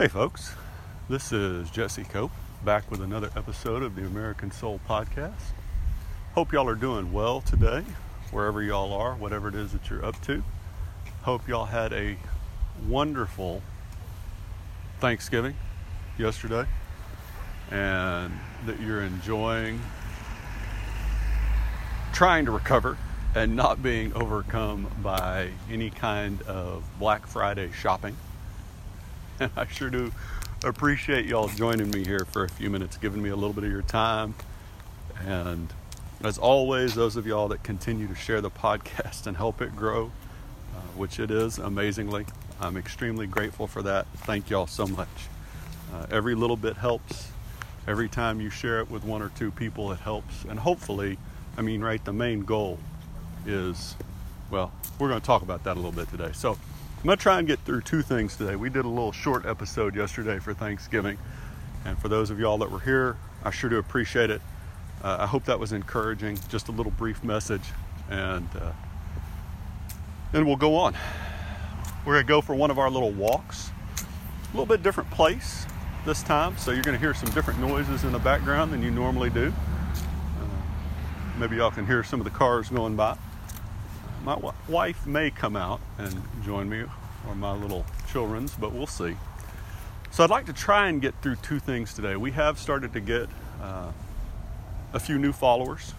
Hey, folks, this is Jesse Cope back with another episode of the American Soul Podcast. Hope y'all are doing well today, wherever y'all are, whatever it is that you're up to. Hope y'all had a wonderful Thanksgiving yesterday and that you're enjoying trying to recover and not being overcome by any kind of Black Friday shopping. I sure do appreciate y'all joining me here for a few minutes, giving me a little bit of your time. And as always, those of y'all that continue to share the podcast and help it grow, uh, which it is amazingly, I'm extremely grateful for that. Thank y'all so much. Uh, every little bit helps. Every time you share it with one or two people, it helps. And hopefully, I mean, right, the main goal is, well, we're going to talk about that a little bit today. So, I'm going to try and get through two things today. We did a little short episode yesterday for Thanksgiving. And for those of y'all that were here, I sure do appreciate it. Uh, I hope that was encouraging. Just a little brief message. And uh, then we'll go on. We're going to go for one of our little walks. A little bit different place this time. So you're going to hear some different noises in the background than you normally do. Uh, maybe y'all can hear some of the cars going by my wife may come out and join me or my little children's, but we'll see. So I'd like to try and get through two things today. We have started to get uh, a few new followers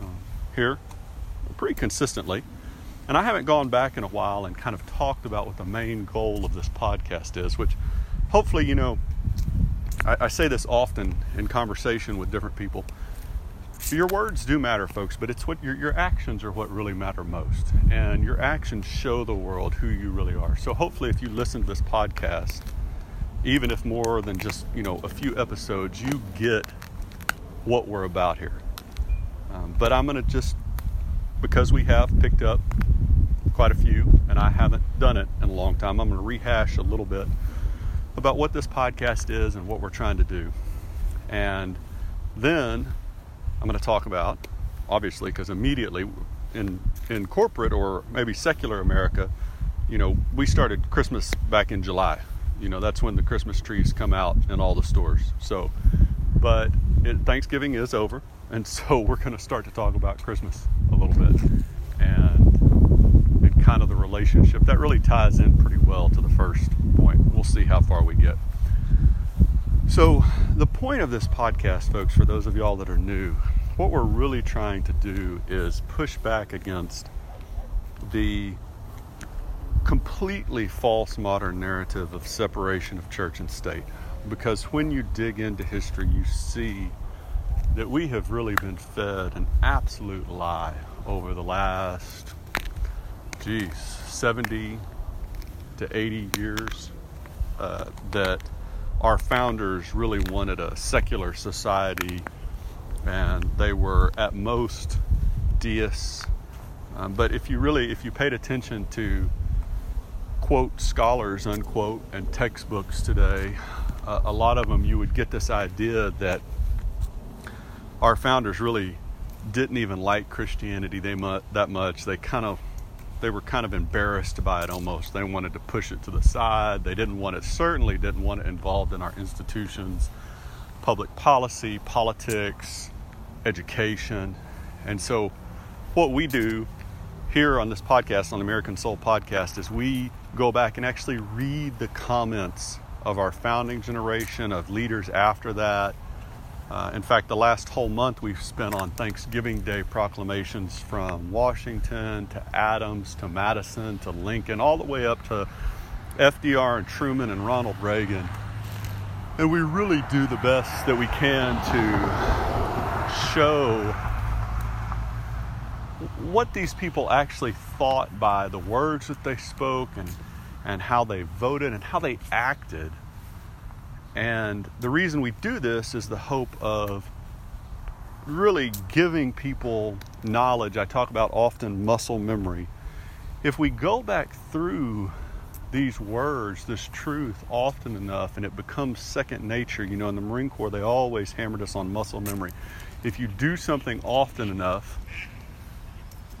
uh, here pretty consistently. And I haven't gone back in a while and kind of talked about what the main goal of this podcast is, which hopefully, you know, I, I say this often in conversation with different people your words do matter, folks, but it's what your, your actions are what really matter most. And your actions show the world who you really are. So hopefully, if you listen to this podcast, even if more than just you know a few episodes, you get what we're about here. Um, but I'm going to just because we have picked up quite a few, and I haven't done it in a long time. I'm going to rehash a little bit about what this podcast is and what we're trying to do, and then I'm going to talk about, obviously, because immediately in in corporate or maybe secular America, you know, we started Christmas back in July. You know, that's when the Christmas trees come out in all the stores. So, but it, Thanksgiving is over, and so we're going to start to talk about Christmas a little bit and and kind of the relationship that really ties in pretty well to the first point. We'll see how far we get. So, the point of this podcast, folks, for those of y'all that are new, what we're really trying to do is push back against the completely false modern narrative of separation of church and state. Because when you dig into history, you see that we have really been fed an absolute lie over the last, geez, 70 to 80 years uh, that our founders really wanted a secular society and they were at most deists. Um, but if you really, if you paid attention to quote scholars, unquote, and textbooks today, uh, a lot of them you would get this idea that our founders really didn't even like Christianity they mu- that much. They kind of they were kind of embarrassed by it almost. They wanted to push it to the side. They didn't want it, certainly didn't want it involved in our institutions, public policy, politics, education. And so, what we do here on this podcast, on American Soul Podcast, is we go back and actually read the comments of our founding generation, of leaders after that, uh, in fact, the last whole month we've spent on Thanksgiving Day proclamations from Washington to Adams to Madison to Lincoln, all the way up to FDR and Truman and Ronald Reagan. And we really do the best that we can to show what these people actually thought by the words that they spoke and, and how they voted and how they acted and the reason we do this is the hope of really giving people knowledge. I talk about often muscle memory. If we go back through these words, this truth, often enough, and it becomes second nature, you know, in the Marine Corps, they always hammered us on muscle memory. If you do something often enough,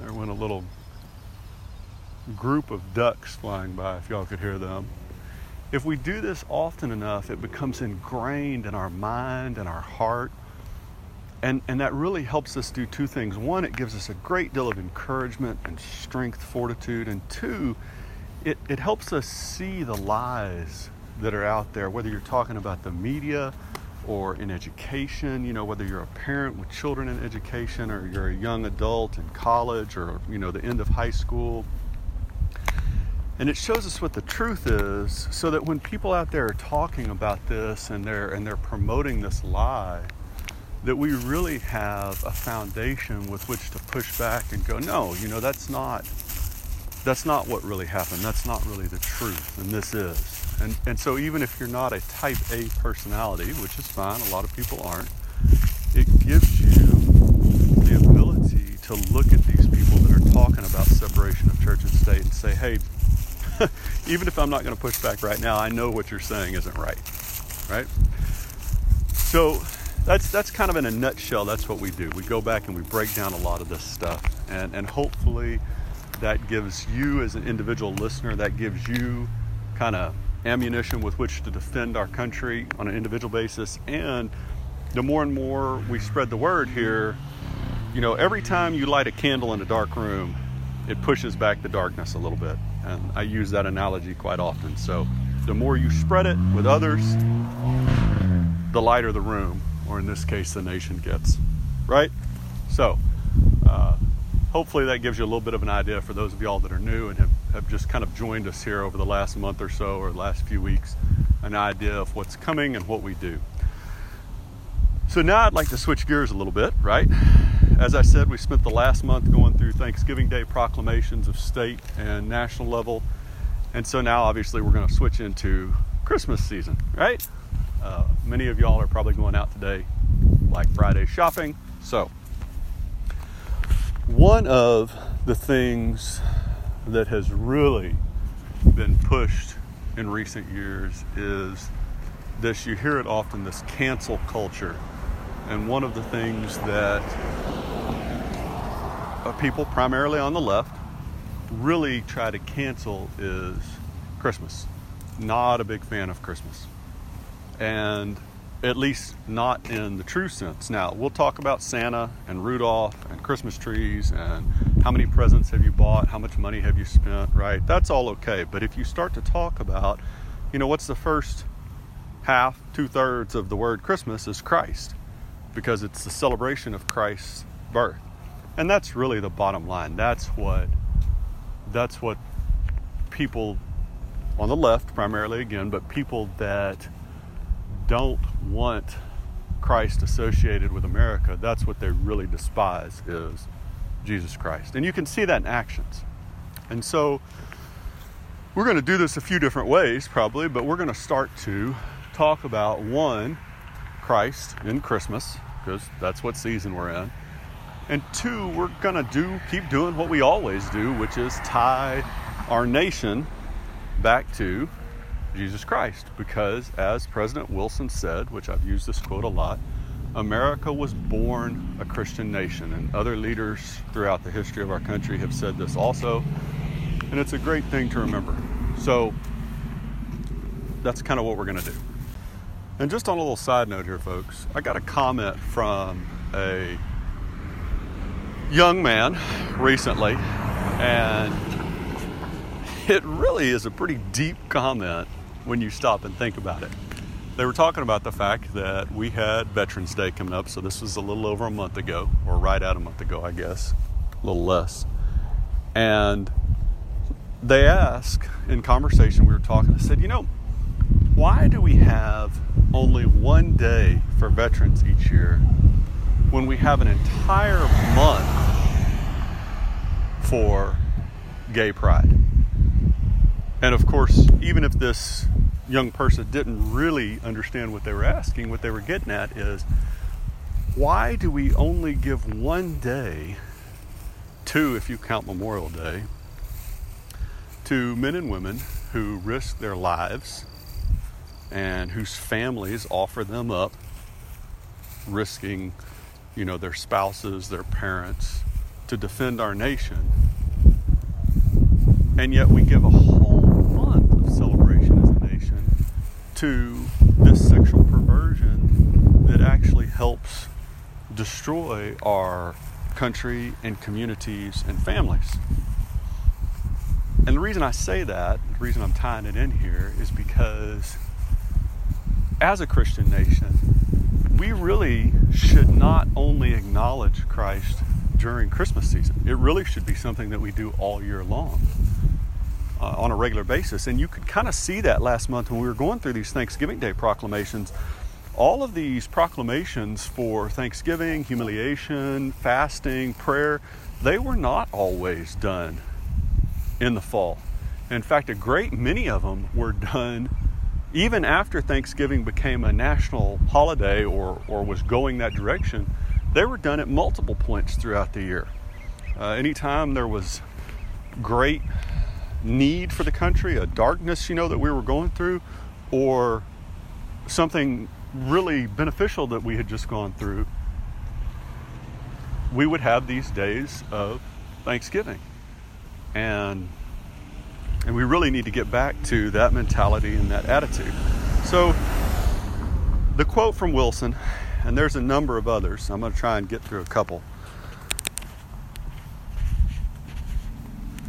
there went a little group of ducks flying by, if y'all could hear them if we do this often enough, it becomes ingrained in our mind and our heart. And, and that really helps us do two things. One, it gives us a great deal of encouragement and strength, fortitude. And two, it, it helps us see the lies that are out there, whether you're talking about the media or in education, you know, whether you're a parent with children in education or you're a young adult in college or, you know, the end of high school. And it shows us what the truth is so that when people out there are talking about this and they're and they're promoting this lie, that we really have a foundation with which to push back and go, no, you know, that's not that's not what really happened. That's not really the truth, and this is. And, and so, even if you're not a type A personality, which is fine, a lot of people aren't, it gives you the ability to look at these people that are talking about separation of church and state and say, hey, even if I'm not going to push back right now, I know what you're saying isn't right. Right? So, that's that's kind of in a nutshell that's what we do we go back and we break down a lot of this stuff and and hopefully that gives you as an individual listener that gives you kind of ammunition with which to defend our country on an individual basis. And the more and more we spread the word here, you know, every time you light a candle in a dark room, it pushes back the darkness a little bit. And I use that analogy quite often. So the more you spread it with others, the lighter the room, or in this case, the nation gets. Right? So, uh, hopefully that gives you a little bit of an idea for those of y'all that are new and have, have just kind of joined us here over the last month or so or the last few weeks, an idea of what's coming and what we do. So now I'd like to switch gears a little bit, right? As I said, we spent the last month going through Thanksgiving Day proclamations of state and national level. And so now obviously we're going to switch into Christmas season, right? Uh, many of y'all are probably going out today, Black Friday shopping. So, one of the things that has really been pushed in recent years is this you hear it often this cancel culture. And one of the things that Uh, people, primarily on the left, really try to cancel is Christmas. Not a big fan of Christmas. And at least not in the true sense. Now, we'll talk about Santa and Rudolph and Christmas trees and how many presents have you bought, how much money have you spent, right? That's all okay. But if you start to talk about, you know, what's the first half, two thirds of the word Christmas is Christ, because it's the celebration of Christ's birth. And that's really the bottom line. That's what that's what people on the left primarily again, but people that don't want Christ associated with America, that's what they really despise is Jesus Christ. And you can see that in actions. And so we're going to do this a few different ways probably, but we're going to start to talk about one Christ in Christmas because that's what season we're in. And two, we're going to do keep doing what we always do, which is tie our nation back to Jesus Christ. Because, as President Wilson said, which I've used this quote a lot, America was born a Christian nation, and other leaders throughout the history of our country have said this also, and it's a great thing to remember. So, that's kind of what we're going to do. And just on a little side note here, folks, I got a comment from a young man recently, and it really is a pretty deep comment when you stop and think about it. They were talking about the fact that we had Veterans Day coming up, so this was a little over a month ago, or right at a month ago, I guess, a little less. And they asked in conversation, we were talking, I said, you know, why do we have only one day for veterans each year when we have an entire month for gay pride? And of course, even if this young person didn't really understand what they were asking, what they were getting at is why do we only give one day, two if you count Memorial Day, to men and women who risk their lives and whose families offer them up, risking, you know, their spouses, their parents, to defend our nation. And yet we give a whole month of celebration as a nation to this sexual perversion that actually helps destroy our country and communities and families. And the reason I say that, the reason I'm tying it in here, is because as a Christian nation, we really should not only acknowledge Christ during Christmas season, it really should be something that we do all year long. Uh, on a regular basis. And you could kind of see that last month when we were going through these Thanksgiving Day proclamations. All of these proclamations for Thanksgiving, humiliation, fasting, prayer, they were not always done in the fall. In fact, a great many of them were done even after Thanksgiving became a national holiday or, or was going that direction. They were done at multiple points throughout the year. Uh, anytime there was great need for the country, a darkness, you know, that we were going through, or something really beneficial that we had just gone through, we would have these days of Thanksgiving. And and we really need to get back to that mentality and that attitude. So the quote from Wilson, and there's a number of others. I'm going to try and get through a couple.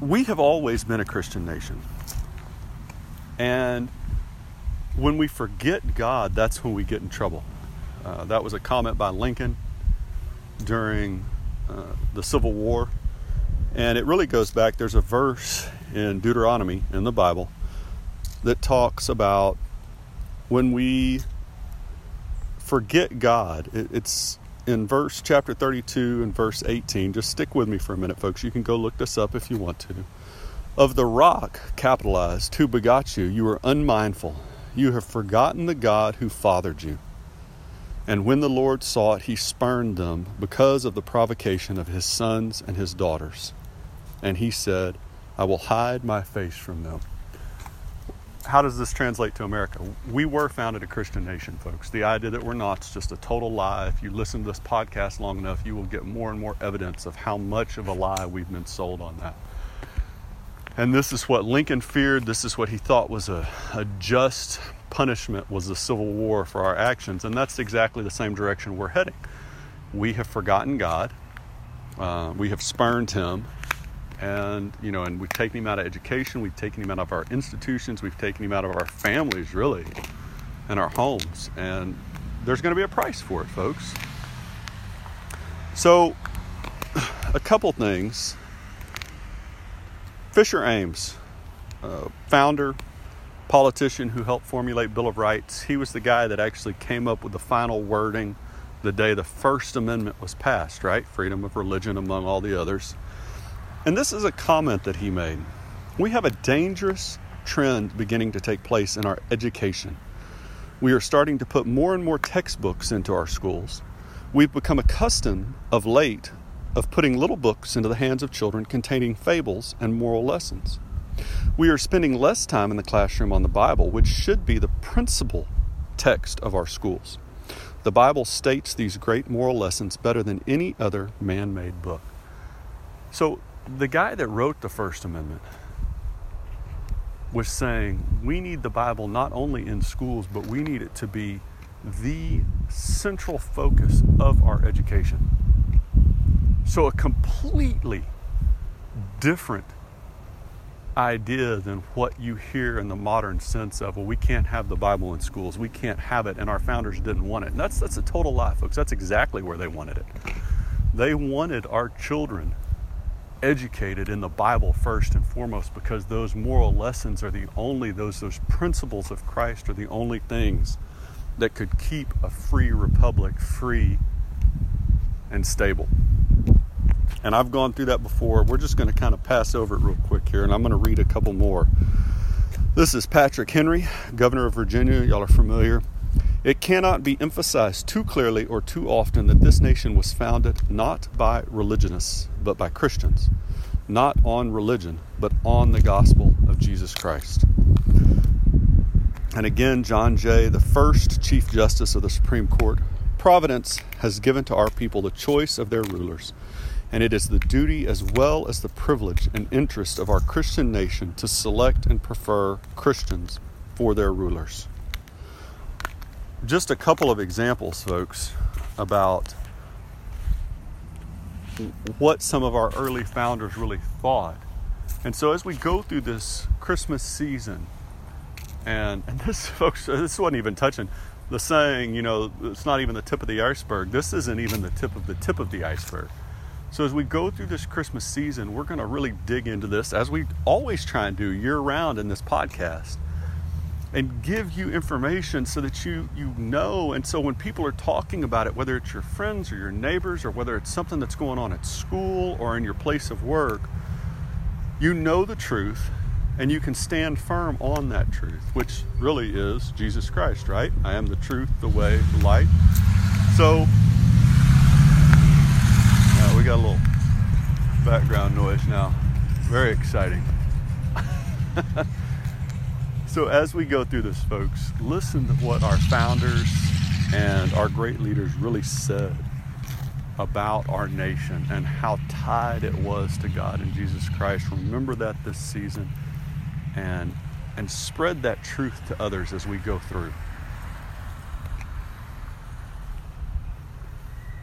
We have always been a Christian nation. And when we forget God, that's when we get in trouble. Uh, that was a comment by Lincoln during uh, the Civil War and it really goes back, there's a verse in Deuteronomy in the Bible that talks about when we forget God. It's in verse chapter 32 and verse 18. Just stick with me for a minute, folks. You can go look this up if you want to. Of the rock, capitalized, who begot you, you are unmindful. You have forgotten the God who fathered you. And when the Lord saw it, he spurned them because of the provocation of his sons and his daughters and he said, I will hide my face from them. How does this translate to America? We were founded a Christian nation, folks. The idea that we're not is just a total lie. If you listen to this podcast long enough, you will get more and more evidence of how much of a lie we've been sold on that. And this is what Lincoln feared. This is what he thought was a, a just punishment was the Civil War for our actions. And that's exactly the same direction we're heading. We have forgotten God. Uh, we have spurned him and you know and we've taken him out of education we've taken him out of our institutions we've taken him out of our families really and our homes. And there's going to be a price for it folks. So a couple things. Fisher Ames uh, founder politician who helped formulate bill of rights he was the guy that actually came up with the final wording the day the first amendment was passed right? Freedom of religion among all the others and this is a comment that he made. We have a dangerous trend beginning to take place in our education. We are starting to put more and more textbooks into our schools. We've become accustomed of late of putting little books into the hands of children containing fables and moral lessons. We are spending less time in the classroom on the Bible, which should be the principal text of our schools. The Bible states these great moral lessons better than any other man made book. So, the guy that wrote the First Amendment was saying we need the Bible not only in schools, but we need it to be the central focus of our education. So, a completely different idea than what you hear in the modern sense of, well, we can't have the Bible in schools. We can't have it, and our founders didn't want it. And that's, that's a total lie, folks. That's exactly where they wanted it. They wanted our children educated in the Bible first and foremost because those moral lessons are the only those those principles of Christ are the only things that could keep a free republic free and stable. And I've gone through that before. We're just going to kind of pass over it real quick here and I'm going to read a couple more. This is Patrick Henry, governor of Virginia. Y'all are familiar. It cannot be emphasized too clearly or too often that this nation was founded not by religionists, but by Christians, not on religion, but on the gospel of Jesus Christ. And again, John Jay, the first Chief Justice of the Supreme Court, Providence has given to our people the choice of their rulers, and it is the duty as well as the privilege and interest of our Christian nation to select and prefer Christians for their rulers. Just a couple of examples, folks, about what some of our early founders really thought. And so as we go through this Christmas season, and, and this, folks, this wasn't even touching the saying, you know, it's not even the tip of the iceberg. This isn't even the tip of the tip of the iceberg. So as we go through this Christmas season, we're going to really dig into this, as we always try and do year round in this podcast and give you information so that you you know. And so when people are talking about it whether it's your friends or your neighbors or whether it's something that's going on at school or in your place of work you know the truth and you can stand firm on that truth which really is Jesus Christ right? I am the truth the way the light. So uh, we got a little background noise now. Very exciting So, as we go through this, folks, listen to what our founders and our great leaders really said about our nation and how tied it was to God and Jesus Christ. Remember that this season and, and spread that truth to others as we go through.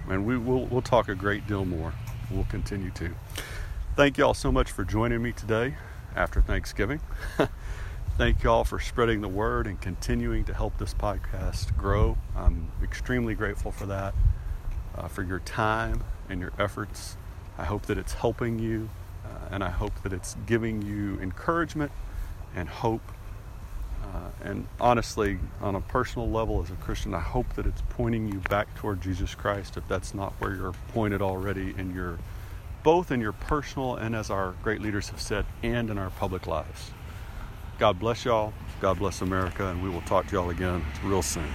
And we will we'll talk a great deal more. We'll continue to. Thank you all so much for joining me today after Thanksgiving. Thank you all for spreading the word and continuing to help this podcast grow. I'm extremely grateful for that, uh, for your time and your efforts. I hope that it's helping you, uh, and I hope that it's giving you encouragement and hope. Uh, and honestly, on a personal level as a Christian, I hope that it's pointing you back toward Jesus Christ if that's not where you're pointed already in your both in your personal and as our great leaders have said and in our public lives. God bless y'all. God bless America, and we will talk to y'all again real soon.